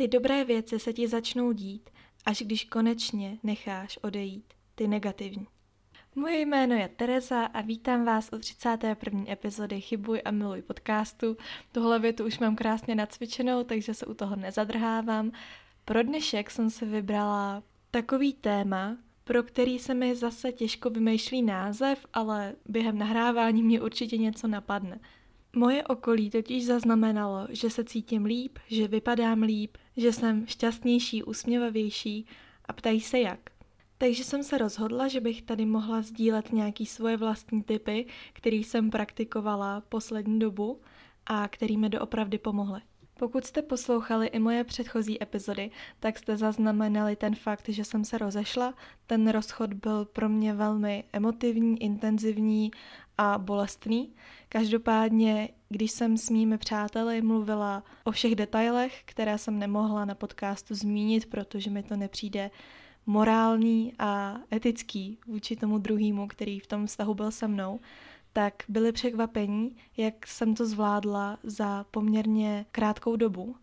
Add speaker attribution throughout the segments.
Speaker 1: Ty dobré věci se ti začnou dít, až když konečně necháš odejít ty negativní. Moje jméno je Tereza a vítám vás u 31. epizody Chybuj a miluj podcastu. Tohle větu už mám krásně nacvičenou, takže se u toho nezadrhávám. Pro dnešek jsem si vybrala takový téma, pro který se mi zase těžko vymýšlí název, ale během nahrávání mě určitě něco napadne. Moje okolí totiž zaznamenalo, že se cítím líp, že vypadám líp, že jsem šťastnější, usměvavější a ptají se jak. Takže jsem se rozhodla, že bych tady mohla sdílet nějaký svoje vlastní typy, který jsem praktikovala poslední dobu a který mi doopravdy pomohly. Pokud jste poslouchali i moje předchozí epizody, tak jste zaznamenali ten fakt, že jsem se rozešla. Ten rozchod byl pro mě velmi emotivní, intenzivní a bolestný. Každopádně, když jsem s mými přáteli mluvila o všech detailech, které jsem nemohla na podcastu zmínit, protože mi to nepřijde morální a etický vůči tomu druhému, který v tom vztahu byl se mnou, tak byli překvapení, jak jsem to zvládla za poměrně krátkou dobu.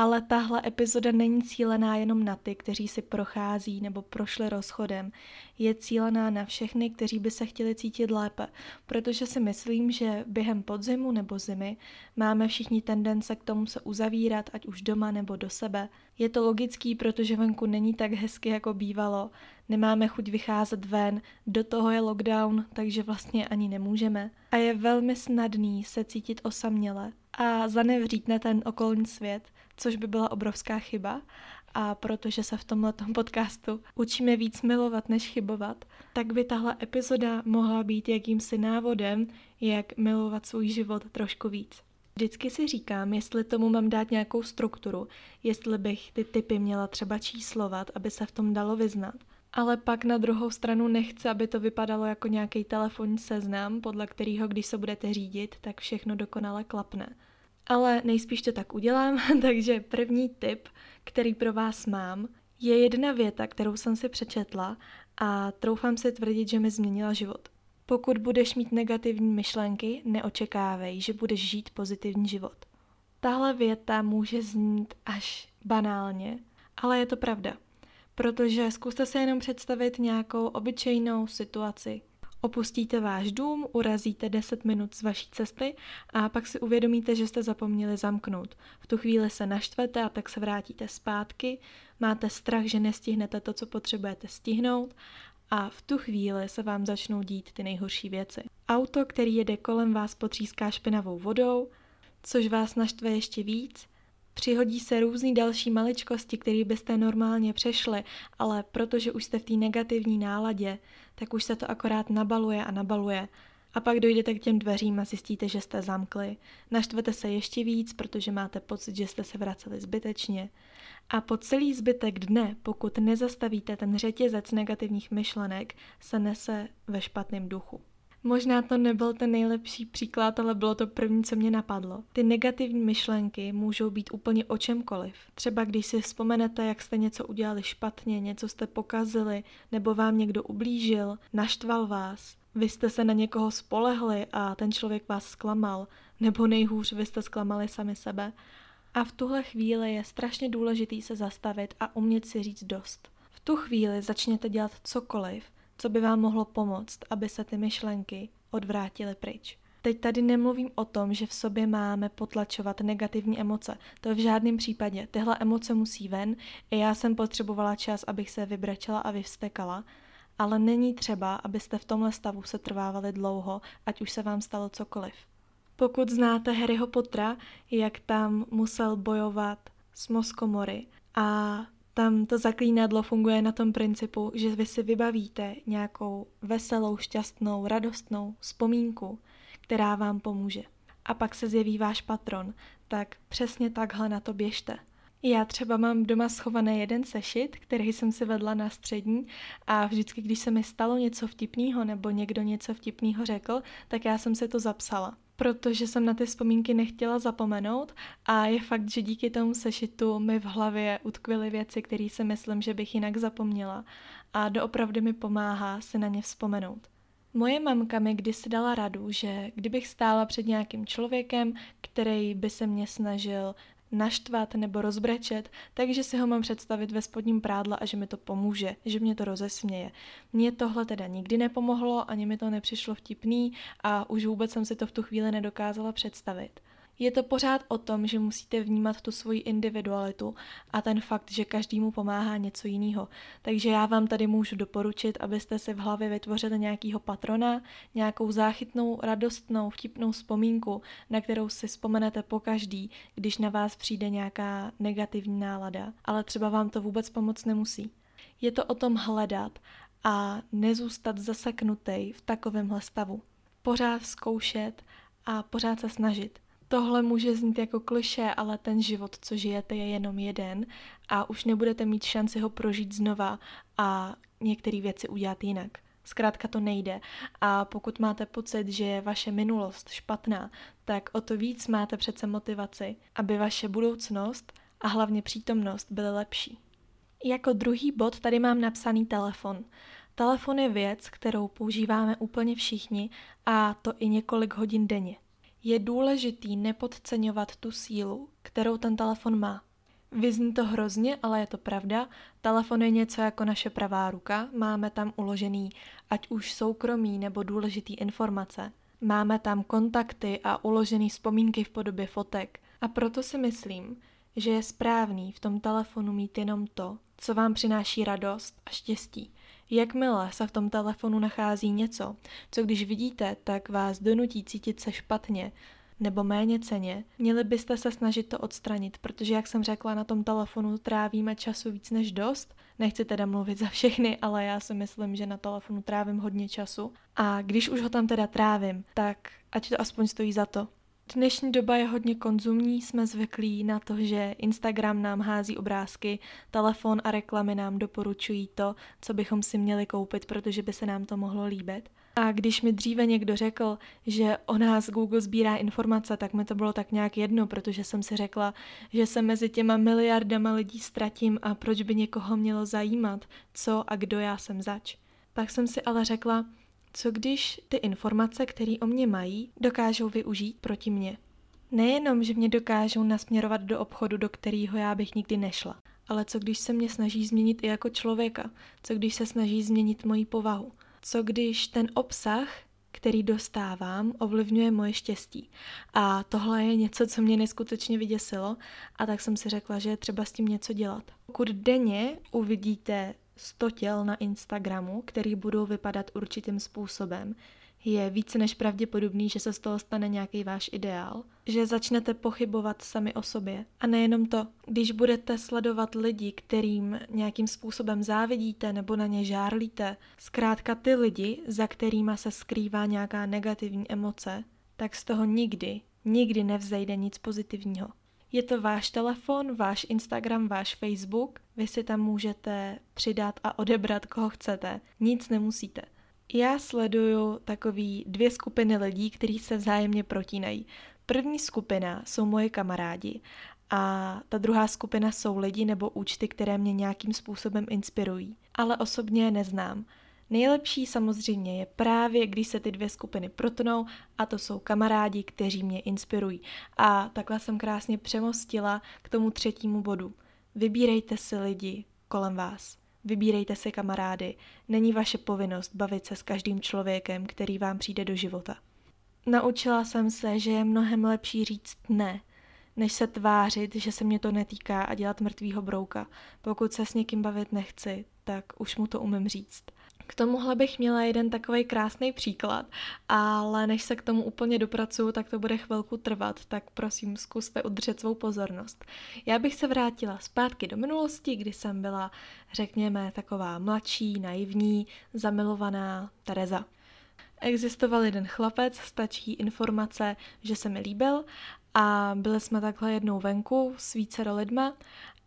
Speaker 1: Ale tahle epizoda není cílená jenom na ty, kteří si prochází nebo prošli rozchodem. Je cílená na všechny, kteří by se chtěli cítit lépe, protože si myslím, že během podzimu nebo zimy máme všichni tendence k tomu se uzavírat, ať už doma nebo do sebe. Je to logický, protože venku není tak hezky, jako bývalo. Nemáme chuť vycházet ven, do toho je lockdown, takže vlastně ani nemůžeme. A je velmi snadný se cítit osaměle a zanevřít na ten okolní svět, což by byla obrovská chyba. A protože se v tomhle podcastu učíme víc milovat než chybovat, tak by tahle epizoda mohla být jakýmsi návodem, jak milovat svůj život trošku víc. Vždycky si říkám, jestli tomu mám dát nějakou strukturu, jestli bych ty typy měla třeba číslovat, aby se v tom dalo vyznat. Ale pak na druhou stranu nechci, aby to vypadalo jako nějaký telefonní seznam, podle kterého, když se budete řídit, tak všechno dokonale klapne ale nejspíš to tak udělám, takže první tip, který pro vás mám, je jedna věta, kterou jsem si přečetla a troufám si tvrdit, že mi změnila život. Pokud budeš mít negativní myšlenky, neočekávej, že budeš žít pozitivní život. Tahle věta může znít až banálně, ale je to pravda. Protože zkuste si jenom představit nějakou obyčejnou situaci, Opustíte váš dům, urazíte 10 minut z vaší cesty a pak si uvědomíte, že jste zapomněli zamknout. V tu chvíli se naštvete a tak se vrátíte zpátky, máte strach, že nestihnete to, co potřebujete stihnout a v tu chvíli se vám začnou dít ty nejhorší věci. Auto, který jede kolem vás, potříská špinavou vodou, což vás naštve ještě víc – Přihodí se různý další maličkosti, které byste normálně přešli, ale protože už jste v té negativní náladě, tak už se to akorát nabaluje a nabaluje. A pak dojdete k těm dveřím a zjistíte, že jste zamkli. Naštvete se ještě víc, protože máte pocit, že jste se vraceli zbytečně. A po celý zbytek dne, pokud nezastavíte ten řetězec negativních myšlenek, se nese ve špatném duchu. Možná to nebyl ten nejlepší příklad, ale bylo to první, co mě napadlo. Ty negativní myšlenky můžou být úplně o čemkoliv. Třeba když si vzpomenete, jak jste něco udělali špatně, něco jste pokazili, nebo vám někdo ublížil, naštval vás, vy jste se na někoho spolehli a ten člověk vás zklamal, nebo nejhůř, vy jste zklamali sami sebe. A v tuhle chvíli je strašně důležitý se zastavit a umět si říct dost. V tu chvíli začněte dělat cokoliv, co by vám mohlo pomoct, aby se ty myšlenky odvrátily pryč. Teď tady nemluvím o tom, že v sobě máme potlačovat negativní emoce. To v žádném případě. Tyhle emoce musí ven. I já jsem potřebovala čas, abych se vybrečela a vyvstekala. Ale není třeba, abyste v tomhle stavu se trvávali dlouho, ať už se vám stalo cokoliv. Pokud znáte Harryho Pottera, jak tam musel bojovat s mozkomory a tam to zaklínadlo funguje na tom principu, že vy si vybavíte nějakou veselou, šťastnou, radostnou vzpomínku, která vám pomůže. A pak se zjeví váš patron, tak přesně takhle na to běžte. Já třeba mám doma schovaný jeden sešit, který jsem si vedla na střední a vždycky, když se mi stalo něco vtipného nebo někdo něco vtipného řekl, tak já jsem si to zapsala protože jsem na ty vzpomínky nechtěla zapomenout a je fakt, že díky tomu sešitu mi v hlavě utkvily věci, které si myslím, že bych jinak zapomněla a doopravdy mi pomáhá si na ně vzpomenout. Moje mamka mi kdysi dala radu, že kdybych stála před nějakým člověkem, který by se mě snažil naštvat nebo rozbrečet, takže si ho mám představit ve spodním prádle a že mi to pomůže, že mě to rozesměje. Mně tohle teda nikdy nepomohlo, ani mi to nepřišlo vtipný a už vůbec jsem si to v tu chvíli nedokázala představit. Je to pořád o tom, že musíte vnímat tu svoji individualitu a ten fakt, že každému pomáhá něco jiného. Takže já vám tady můžu doporučit, abyste si v hlavě vytvořili nějakýho patrona, nějakou záchytnou, radostnou, vtipnou vzpomínku, na kterou si vzpomenete po každý, když na vás přijde nějaká negativní nálada, ale třeba vám to vůbec pomoct nemusí. Je to o tom hledat a nezůstat zaseknutý v takovémhle stavu. Pořád zkoušet a pořád se snažit. Tohle může znít jako kliše, ale ten život, co žijete, je jenom jeden a už nebudete mít šanci ho prožít znova a některé věci udělat jinak. Zkrátka to nejde. A pokud máte pocit, že je vaše minulost špatná, tak o to víc máte přece motivaci, aby vaše budoucnost a hlavně přítomnost byly lepší. Jako druhý bod tady mám napsaný telefon. Telefon je věc, kterou používáme úplně všichni a to i několik hodin denně. Je důležitý nepodceňovat tu sílu, kterou ten telefon má. Vyzní to hrozně, ale je to pravda. Telefon je něco jako naše pravá ruka, máme tam uložený ať už soukromí nebo důležitý informace. Máme tam kontakty a uložený vzpomínky v podobě fotek. A proto si myslím, že je správný v tom telefonu mít jenom to, co vám přináší radost a štěstí. Jakmile se v tom telefonu nachází něco, co když vidíte, tak vás donutí cítit se špatně nebo méně ceně, měli byste se snažit to odstranit, protože jak jsem řekla, na tom telefonu trávíme času víc než dost. Nechci teda mluvit za všechny, ale já si myslím, že na telefonu trávím hodně času. A když už ho tam teda trávím, tak ať to aspoň stojí za to. Dnešní doba je hodně konzumní, jsme zvyklí na to, že Instagram nám hází obrázky, telefon a reklamy nám doporučují to, co bychom si měli koupit, protože by se nám to mohlo líbit. A když mi dříve někdo řekl, že o nás Google sbírá informace, tak mi to bylo tak nějak jedno, protože jsem si řekla, že se mezi těma miliardama lidí ztratím a proč by někoho mělo zajímat, co a kdo já jsem zač. Tak jsem si ale řekla, co když ty informace, které o mě mají, dokážou využít proti mně? Nejenom, že mě dokážou nasměrovat do obchodu, do kterého já bych nikdy nešla, ale co když se mě snaží změnit i jako člověka? Co když se snaží změnit moji povahu? Co když ten obsah, který dostávám, ovlivňuje moje štěstí? A tohle je něco, co mě neskutečně vyděsilo a tak jsem si řekla, že je třeba s tím něco dělat. Pokud denně uvidíte 100 těl na Instagramu, který budou vypadat určitým způsobem, je více než pravděpodobný, že se z toho stane nějaký váš ideál, že začnete pochybovat sami o sobě. A nejenom to, když budete sledovat lidi, kterým nějakým způsobem závidíte nebo na ně žárlíte, zkrátka ty lidi, za kterýma se skrývá nějaká negativní emoce, tak z toho nikdy, nikdy nevzejde nic pozitivního. Je to váš telefon, váš Instagram, váš Facebook, vy si tam můžete přidat a odebrat, koho chcete. Nic nemusíte. Já sleduju takový dvě skupiny lidí, kteří se vzájemně protínají. První skupina jsou moje kamarádi a ta druhá skupina jsou lidi nebo účty, které mě nějakým způsobem inspirují, ale osobně je neznám. Nejlepší samozřejmě je právě, když se ty dvě skupiny protnou a to jsou kamarádi, kteří mě inspirují. A takhle jsem krásně přemostila k tomu třetímu bodu. Vybírejte si lidi kolem vás. Vybírejte si kamarády. Není vaše povinnost bavit se s každým člověkem, který vám přijde do života. Naučila jsem se, že je mnohem lepší říct ne, než se tvářit, že se mě to netýká a dělat mrtvýho brouka. Pokud se s někým bavit nechci, tak už mu to umím říct. K tomuhle bych měla jeden takový krásný příklad, ale než se k tomu úplně dopracuju, tak to bude chvilku trvat, tak prosím zkuste udržet svou pozornost. Já bych se vrátila zpátky do minulosti, kdy jsem byla, řekněme, taková mladší, naivní, zamilovaná Tereza. Existoval jeden chlapec, stačí informace, že se mi líbil a byli jsme takhle jednou venku s více lidma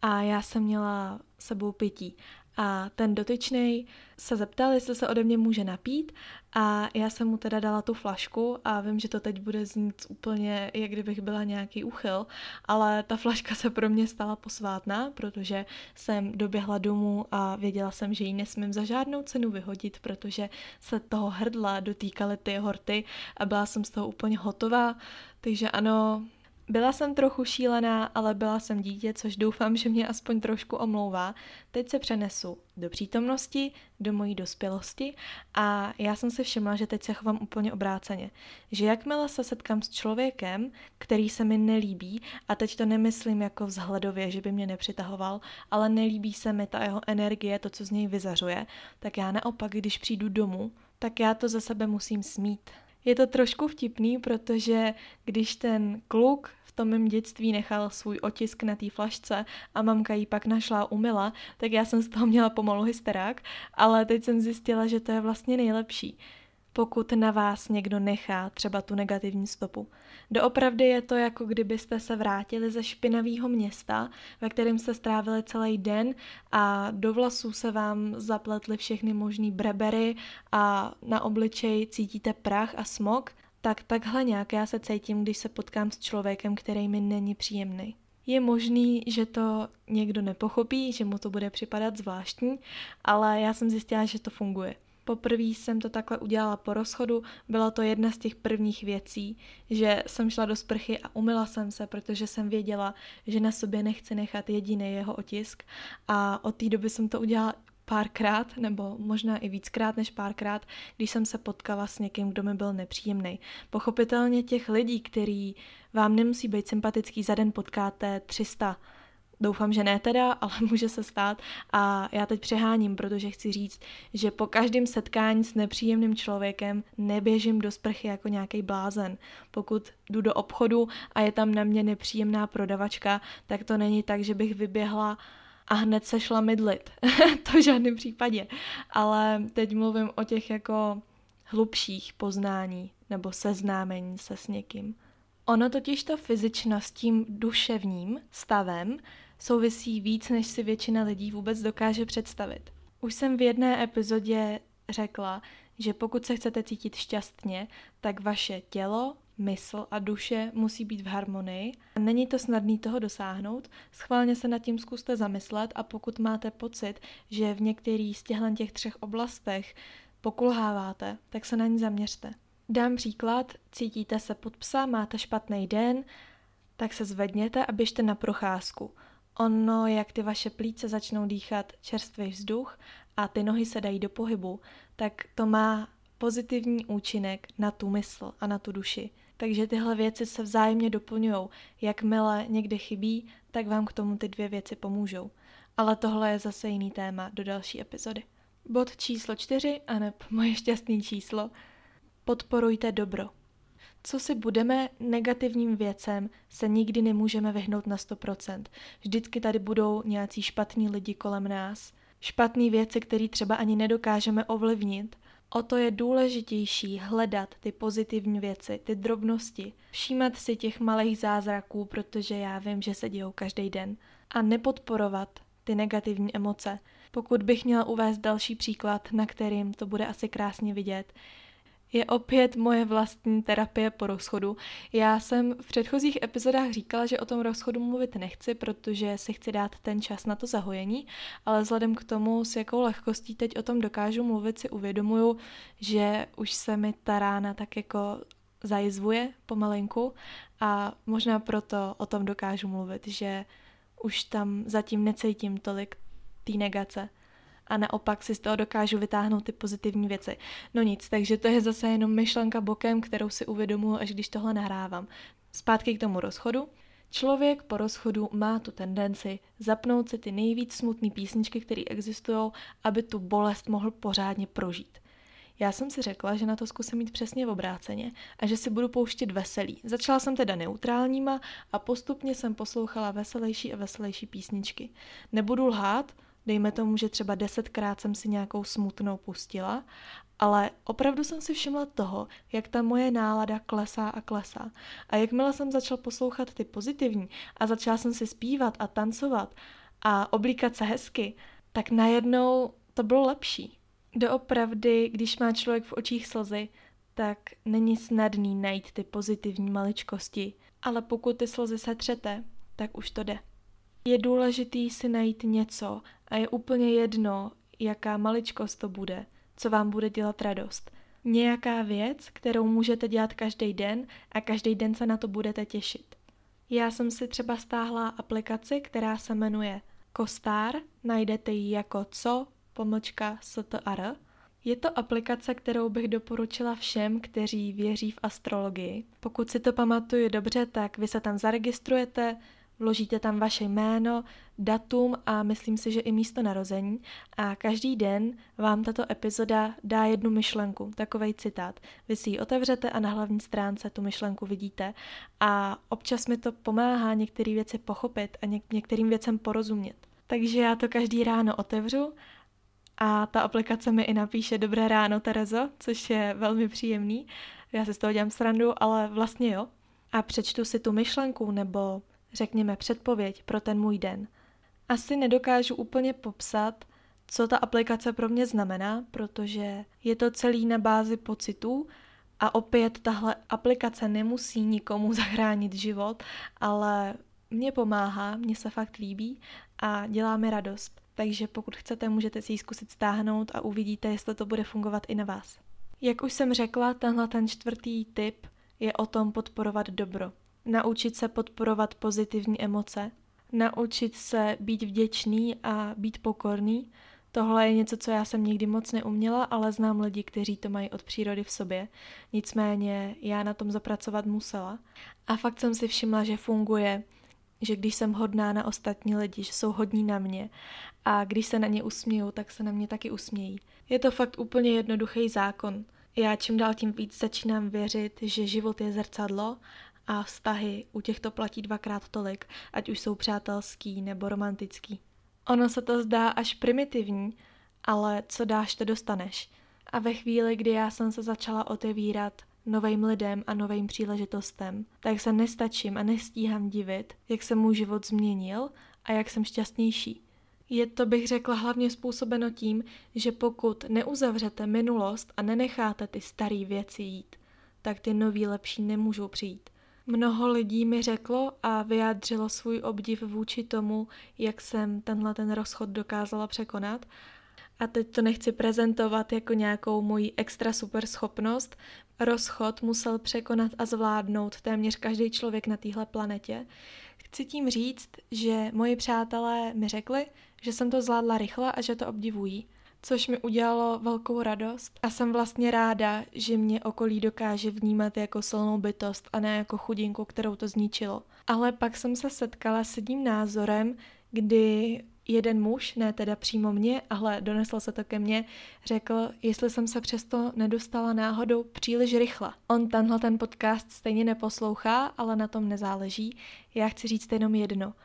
Speaker 1: a já jsem měla sebou pití. A ten dotyčný se zeptal, jestli se ode mě může napít. A já jsem mu teda dala tu flašku a vím, že to teď bude znít úplně, jak kdybych byla nějaký uchyl, ale ta flaška se pro mě stala posvátná, protože jsem doběhla domů a věděla jsem, že ji nesmím za žádnou cenu vyhodit, protože se toho hrdla dotýkaly ty horty a byla jsem z toho úplně hotová, takže ano, Byla jsem trochu šílená, ale byla jsem dítě, což doufám, že mě aspoň trošku omlouvá. Teď se přenesu do přítomnosti, do mojí dospělosti a já jsem si všimla, že teď se chovám úplně obráceně. Že jakmile se setkám s člověkem, který se mi nelíbí, a teď to nemyslím jako vzhledově, že by mě nepřitahoval, ale nelíbí se mi ta jeho energie, to, co z něj vyzařuje, tak já naopak, když přijdu domů, tak já to ze sebe musím smít. Je to trošku vtipný, protože když ten kluk v tom mém dětství nechal svůj otisk na té flašce a mamka ji pak našla umila, tak já jsem z toho měla pomalu hysterák, ale teď jsem zjistila, že to je vlastně nejlepší pokud na vás někdo nechá třeba tu negativní stopu. Doopravdy je to jako kdybyste se vrátili ze špinavého města, ve kterém jste strávili celý den a do vlasů se vám zapletly všechny možný brebery a na obličej cítíte prach a smog, tak takhle nějak já se cítím, když se potkám s člověkem, který mi není příjemný. Je možný, že to někdo nepochopí, že mu to bude připadat zvláštní, ale já jsem zjistila, že to funguje. Poprvé jsem to takhle udělala po rozchodu, byla to jedna z těch prvních věcí, že jsem šla do sprchy a umila jsem se, protože jsem věděla, že na sobě nechci nechat jediný jeho otisk. A od té doby jsem to udělala párkrát, nebo možná i víckrát než párkrát, když jsem se potkala s někým, kdo mi byl nepříjemný. Pochopitelně těch lidí, který vám nemusí být sympatický, za den potkáte 300 Doufám, že ne teda, ale může se stát. A já teď přeháním, protože chci říct, že po každém setkání s nepříjemným člověkem neběžím do sprchy jako nějaký blázen. Pokud jdu do obchodu a je tam na mě nepříjemná prodavačka, tak to není tak, že bych vyběhla a hned se šla mydlit. to v žádném případě. Ale teď mluvím o těch jako hlubších poznání nebo seznámení se s někým. Ono totiž to fyzično s tím duševním stavem souvisí víc, než si většina lidí vůbec dokáže představit. Už jsem v jedné epizodě řekla, že pokud se chcete cítit šťastně, tak vaše tělo, mysl a duše musí být v harmonii. Není to snadný toho dosáhnout, schválně se nad tím zkuste zamyslet a pokud máte pocit, že v některých z těchto těch třech oblastech pokulháváte, tak se na ní zaměřte. Dám příklad, cítíte se pod psa, máte špatný den, tak se zvedněte a běžte na procházku. Ono, jak ty vaše plíce začnou dýchat čerstvý vzduch a ty nohy se dají do pohybu, tak to má pozitivní účinek na tu mysl a na tu duši. Takže tyhle věci se vzájemně doplňují. Jakmile někde chybí, tak vám k tomu ty dvě věci pomůžou. Ale tohle je zase jiný téma do další epizody. Bod číslo čtyři, aneb moje šťastný číslo. Podporujte dobro co si budeme, negativním věcem se nikdy nemůžeme vyhnout na 100%. Vždycky tady budou nějací špatní lidi kolem nás. Špatné věci, které třeba ani nedokážeme ovlivnit. O to je důležitější hledat ty pozitivní věci, ty drobnosti, všímat si těch malých zázraků, protože já vím, že se dějou každý den. A nepodporovat ty negativní emoce. Pokud bych měla uvést další příklad, na kterým to bude asi krásně vidět, je opět moje vlastní terapie po rozchodu. Já jsem v předchozích epizodách říkala, že o tom rozchodu mluvit nechci, protože si chci dát ten čas na to zahojení, ale vzhledem k tomu, s jakou lehkostí teď o tom dokážu mluvit, si uvědomuju, že už se mi ta rána tak jako zajizvuje pomalinku a možná proto o tom dokážu mluvit, že už tam zatím necítím tolik té negace a naopak si z toho dokážu vytáhnout ty pozitivní věci. No nic, takže to je zase jenom myšlenka bokem, kterou si uvědomuji, až když tohle nahrávám. Zpátky k tomu rozchodu. Člověk po rozchodu má tu tendenci zapnout si ty nejvíc smutné písničky, které existují, aby tu bolest mohl pořádně prožít. Já jsem si řekla, že na to zkusím mít přesně v obráceně a že si budu pouštět veselý. Začala jsem teda neutrálníma a postupně jsem poslouchala veselější a veselější písničky. Nebudu lhát, Dejme tomu, že třeba desetkrát jsem si nějakou smutnou pustila, ale opravdu jsem si všimla toho, jak ta moje nálada klesá a klesá. A jakmile jsem začal poslouchat ty pozitivní a začala jsem si zpívat a tancovat a oblíkat se hezky, tak najednou to bylo lepší. Doopravdy, když má člověk v očích slzy, tak není snadný najít ty pozitivní maličkosti, ale pokud ty slzy setřete, tak už to jde. Je důležitý si najít něco a je úplně jedno, jaká maličkost to bude, co vám bude dělat radost. Nějaká věc, kterou můžete dělat každý den a každý den se na to budete těšit. Já jsem si třeba stáhla aplikaci, která se jmenuje Kostar, najdete ji jako co, pomlčka str. Je to aplikace, kterou bych doporučila všem, kteří věří v astrologii. Pokud si to pamatuju dobře, tak vy se tam zaregistrujete, vložíte tam vaše jméno, datum a myslím si, že i místo narození a každý den vám tato epizoda dá jednu myšlenku, takový citát. Vy si ji otevřete a na hlavní stránce tu myšlenku vidíte a občas mi to pomáhá některé věci pochopit a něk- některým věcem porozumět. Takže já to každý ráno otevřu a ta aplikace mi i napíše Dobré ráno, Terezo, což je velmi příjemný. Já si z toho dělám srandu, ale vlastně jo. A přečtu si tu myšlenku nebo řekněme předpověď pro ten můj den. Asi nedokážu úplně popsat, co ta aplikace pro mě znamená, protože je to celý na bázi pocitů a opět tahle aplikace nemusí nikomu zachránit život, ale mě pomáhá, mně se fakt líbí a dělá mi radost. Takže pokud chcete, můžete si ji zkusit stáhnout a uvidíte, jestli to bude fungovat i na vás. Jak už jsem řekla, tenhle ten čtvrtý tip je o tom podporovat dobro. Naučit se podporovat pozitivní emoce, naučit se být vděčný a být pokorný. Tohle je něco, co já jsem nikdy moc neuměla, ale znám lidi, kteří to mají od přírody v sobě. Nicméně já na tom zapracovat musela. A fakt jsem si všimla, že funguje, že když jsem hodná na ostatní lidi, že jsou hodní na mě a když se na ně usměju, tak se na mě taky usmějí. Je to fakt úplně jednoduchý zákon. Já čím dál tím víc začínám věřit, že život je zrcadlo a vztahy u těchto platí dvakrát tolik, ať už jsou přátelský nebo romantický. Ono se to zdá až primitivní, ale co dáš, to dostaneš. A ve chvíli, kdy já jsem se začala otevírat novým lidem a novým příležitostem, tak se nestačím a nestíhám divit, jak se můj život změnil a jak jsem šťastnější. Je to, bych řekla, hlavně způsobeno tím, že pokud neuzavřete minulost a nenecháte ty staré věci jít, tak ty nový lepší nemůžou přijít. Mnoho lidí mi řeklo a vyjádřilo svůj obdiv vůči tomu, jak jsem tenhle ten rozchod dokázala překonat. A teď to nechci prezentovat jako nějakou moji extra super schopnost. Rozchod musel překonat a zvládnout téměř každý člověk na téhle planetě. Chci tím říct, že moji přátelé mi řekli, že jsem to zvládla rychle a že to obdivují což mi udělalo velkou radost. A jsem vlastně ráda, že mě okolí dokáže vnímat jako silnou bytost a ne jako chudinku, kterou to zničilo. Ale pak jsem se setkala s jedním názorem, kdy jeden muž, ne teda přímo mě, ale donesl se to ke mně, řekl, jestli jsem se přesto nedostala náhodou příliš rychle. On tenhle ten podcast stejně neposlouchá, ale na tom nezáleží. Já chci říct jenom jedno –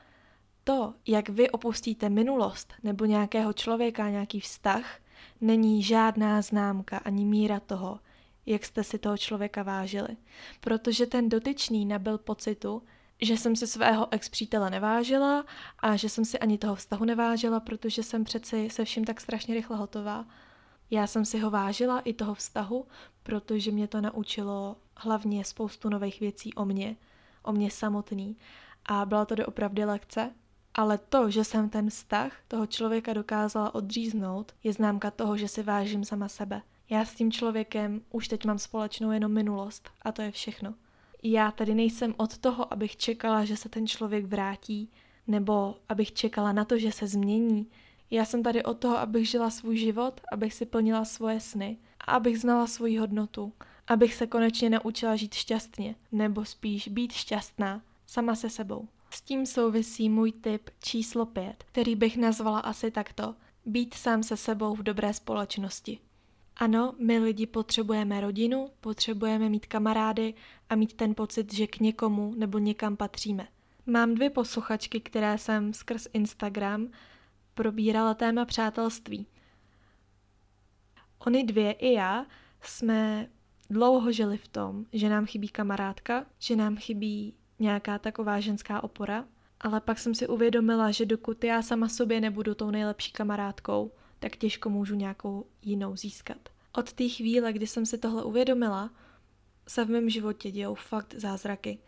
Speaker 1: to, jak vy opustíte minulost nebo nějakého člověka, nějaký vztah, není žádná známka ani míra toho, jak jste si toho člověka vážili. Protože ten dotyčný nabil pocitu, že jsem si svého ex-přítele nevážila a že jsem si ani toho vztahu nevážila, protože jsem přeci se vším tak strašně rychle hotová. Já jsem si ho vážila i toho vztahu, protože mě to naučilo hlavně spoustu nových věcí o mě, o mě samotný. A byla to doopravdy lekce, ale to, že jsem ten vztah toho člověka dokázala odříznout, je známka toho, že si vážím sama sebe. Já s tím člověkem už teď mám společnou jenom minulost a to je všechno. Já tady nejsem od toho, abych čekala, že se ten člověk vrátí, nebo abych čekala na to, že se změní. Já jsem tady od toho, abych žila svůj život, abych si plnila svoje sny a abych znala svoji hodnotu, abych se konečně naučila žít šťastně, nebo spíš být šťastná sama se sebou. S tím souvisí můj tip číslo 5, který bych nazvala asi takto. Být sám se sebou v dobré společnosti. Ano, my lidi potřebujeme rodinu, potřebujeme mít kamarády a mít ten pocit, že k někomu nebo někam patříme. Mám dvě posluchačky, které jsem skrz Instagram probírala téma přátelství. Oni dvě i já jsme dlouho žili v tom, že nám chybí kamarádka, že nám chybí nějaká taková ženská opora, ale pak jsem si uvědomila, že dokud já sama sobě nebudu tou nejlepší kamarádkou, tak těžko můžu nějakou jinou získat. Od té chvíle, kdy jsem si tohle uvědomila, se v mém životě dějou fakt zázraky.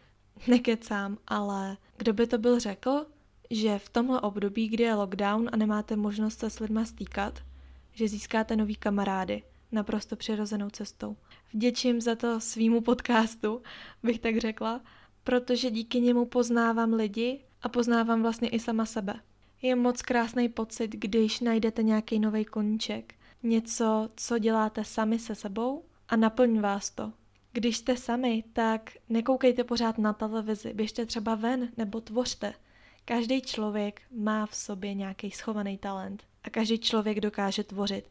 Speaker 1: Nekecám, ale kdo by to byl řekl, že v tomhle období, kdy je lockdown a nemáte možnost se s lidma stýkat, že získáte nový kamarády naprosto přirozenou cestou. Vděčím za to svýmu podcastu, bych tak řekla, protože díky němu poznávám lidi a poznávám vlastně i sama sebe. Je moc krásný pocit, když najdete nějaký nový koníček, něco, co děláte sami se sebou a naplní vás to. Když jste sami, tak nekoukejte pořád na televizi, běžte třeba ven nebo tvořte. Každý člověk má v sobě nějaký schovaný talent a každý člověk dokáže tvořit.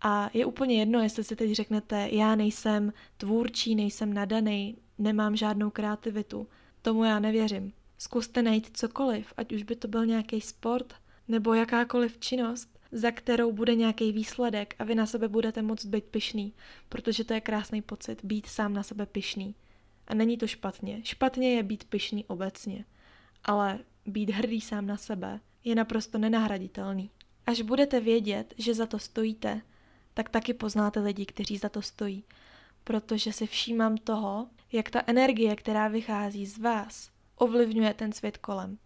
Speaker 1: A je úplně jedno, jestli si teď řeknete, já nejsem tvůrčí, nejsem nadaný, nemám žádnou kreativitu. Tomu já nevěřím. Zkuste najít cokoliv, ať už by to byl nějaký sport nebo jakákoliv činnost, za kterou bude nějaký výsledek a vy na sebe budete moct být pyšný, protože to je krásný pocit, být sám na sebe pyšný. A není to špatně. Špatně je být pyšný obecně, ale být hrdý sám na sebe je naprosto nenahraditelný. Až budete vědět, že za to stojíte, tak taky poznáte lidi, kteří za to stojí. Protože si všímám toho, jak ta energie, která vychází z vás, ovlivňuje ten svět kolem.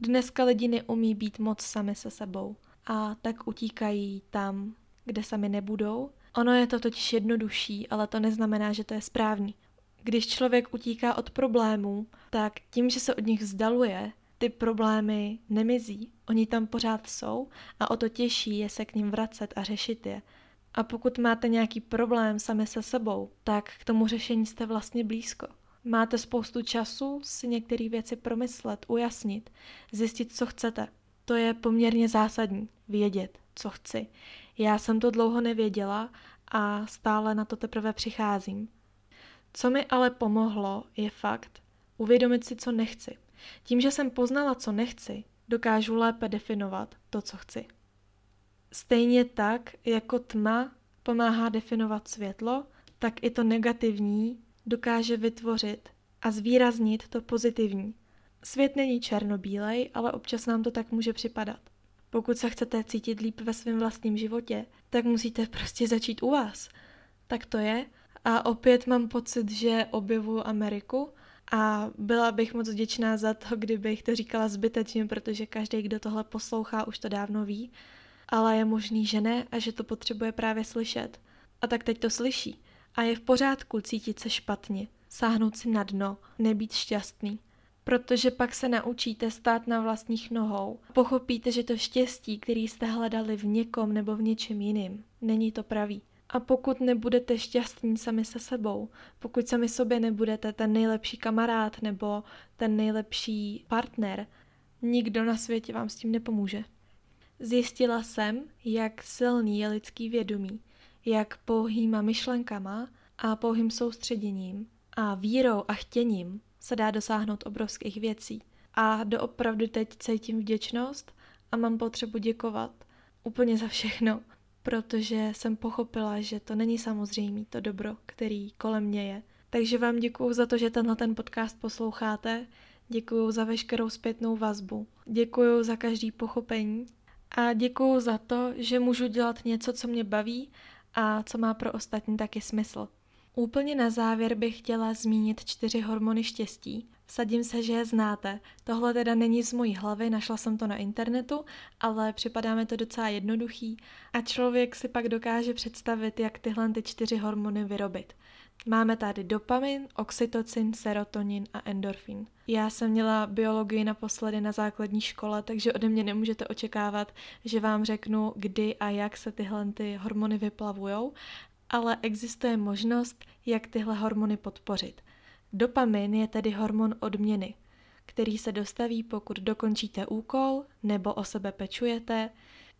Speaker 1: Dneska lidi neumí být moc sami se sebou a tak utíkají tam, kde sami nebudou. Ono je to totiž jednodušší, ale to neznamená, že to je správný. Když člověk utíká od problémů, tak tím, že se od nich vzdaluje, ty problémy nemizí. Oni tam pořád jsou a o to těžší je se k ním vracet a řešit je. A pokud máte nějaký problém sami se sebou, tak k tomu řešení jste vlastně blízko. Máte spoustu času si některé věci promyslet, ujasnit, zjistit, co chcete. To je poměrně zásadní, vědět, co chci. Já jsem to dlouho nevěděla a stále na to teprve přicházím. Co mi ale pomohlo, je fakt uvědomit si, co nechci. Tím, že jsem poznala, co nechci, dokážu lépe definovat to, co chci. Stejně tak, jako tma pomáhá definovat světlo, tak i to negativní dokáže vytvořit a zvýraznit to pozitivní. Svět není černobílej, ale občas nám to tak může připadat. Pokud se chcete cítit líp ve svém vlastním životě, tak musíte prostě začít u vás. Tak to je. A opět mám pocit, že objevuju Ameriku a byla bych moc vděčná za to, kdybych to říkala zbytečně, protože každý, kdo tohle poslouchá, už to dávno ví. Ale je možný, že ne a že to potřebuje právě slyšet. A tak teď to slyší. A je v pořádku cítit se špatně, sáhnout si na dno, nebýt šťastný. Protože pak se naučíte stát na vlastních nohou. Pochopíte, že to štěstí, který jste hledali v někom nebo v něčem jiným, není to pravý. A pokud nebudete šťastní sami se sebou, pokud sami sobě nebudete ten nejlepší kamarád nebo ten nejlepší partner, nikdo na světě vám s tím nepomůže. Zjistila jsem, jak silný je lidský vědomí, jak pouhýma myšlenkama a pouhým soustředěním a vírou a chtěním se dá dosáhnout obrovských věcí. A doopravdy teď cítím vděčnost a mám potřebu děkovat úplně za všechno, protože jsem pochopila, že to není samozřejmé to dobro, který kolem mě je. Takže vám děkuju za to, že tenhle ten podcast posloucháte, děkuju za veškerou zpětnou vazbu, děkuju za každý pochopení a děkuju za to, že můžu dělat něco, co mě baví a co má pro ostatní taky smysl. Úplně na závěr bych chtěla zmínit čtyři hormony štěstí. Sadím se, že je znáte. Tohle teda není z mojí hlavy, našla jsem to na internetu, ale připadá mi to docela jednoduchý a člověk si pak dokáže představit, jak tyhle ty čtyři hormony vyrobit. Máme tady dopamin, oxytocin, serotonin a endorfin. Já jsem měla biologii naposledy na základní škole, takže ode mě nemůžete očekávat, že vám řeknu, kdy a jak se tyhle ty hormony vyplavujou, ale existuje možnost, jak tyhle hormony podpořit. Dopamin je tedy hormon odměny, který se dostaví, pokud dokončíte úkol nebo o sebe pečujete,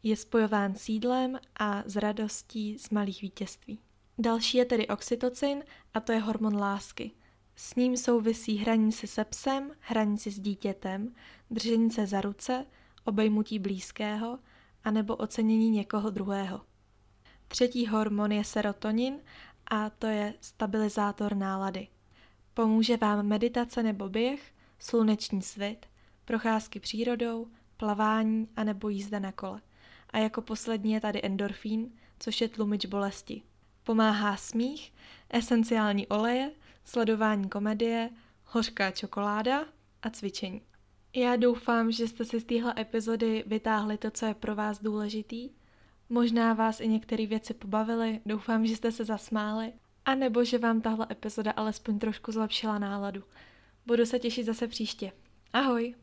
Speaker 1: je spojován s jídlem a s radostí z malých vítězství. Další je tedy oxytocin a to je hormon lásky. S ním souvisí hraní se se psem, hraní s dítětem, držení se za ruce, obejmutí blízkého a nebo ocenění někoho druhého. Třetí hormon je serotonin a to je stabilizátor nálady. Pomůže vám meditace nebo běh, sluneční svit, procházky přírodou, plavání a nebo jízda na kole. A jako poslední je tady endorfín, což je tlumič bolesti. Pomáhá smích, esenciální oleje, sledování komedie, hořká čokoláda a cvičení. Já doufám, že jste si z téhle epizody vytáhli to, co je pro vás důležitý Možná vás i některé věci pobavily, doufám, že jste se zasmáli, a nebo že vám tahle epizoda alespoň trošku zlepšila náladu. Budu se těšit zase příště. Ahoj!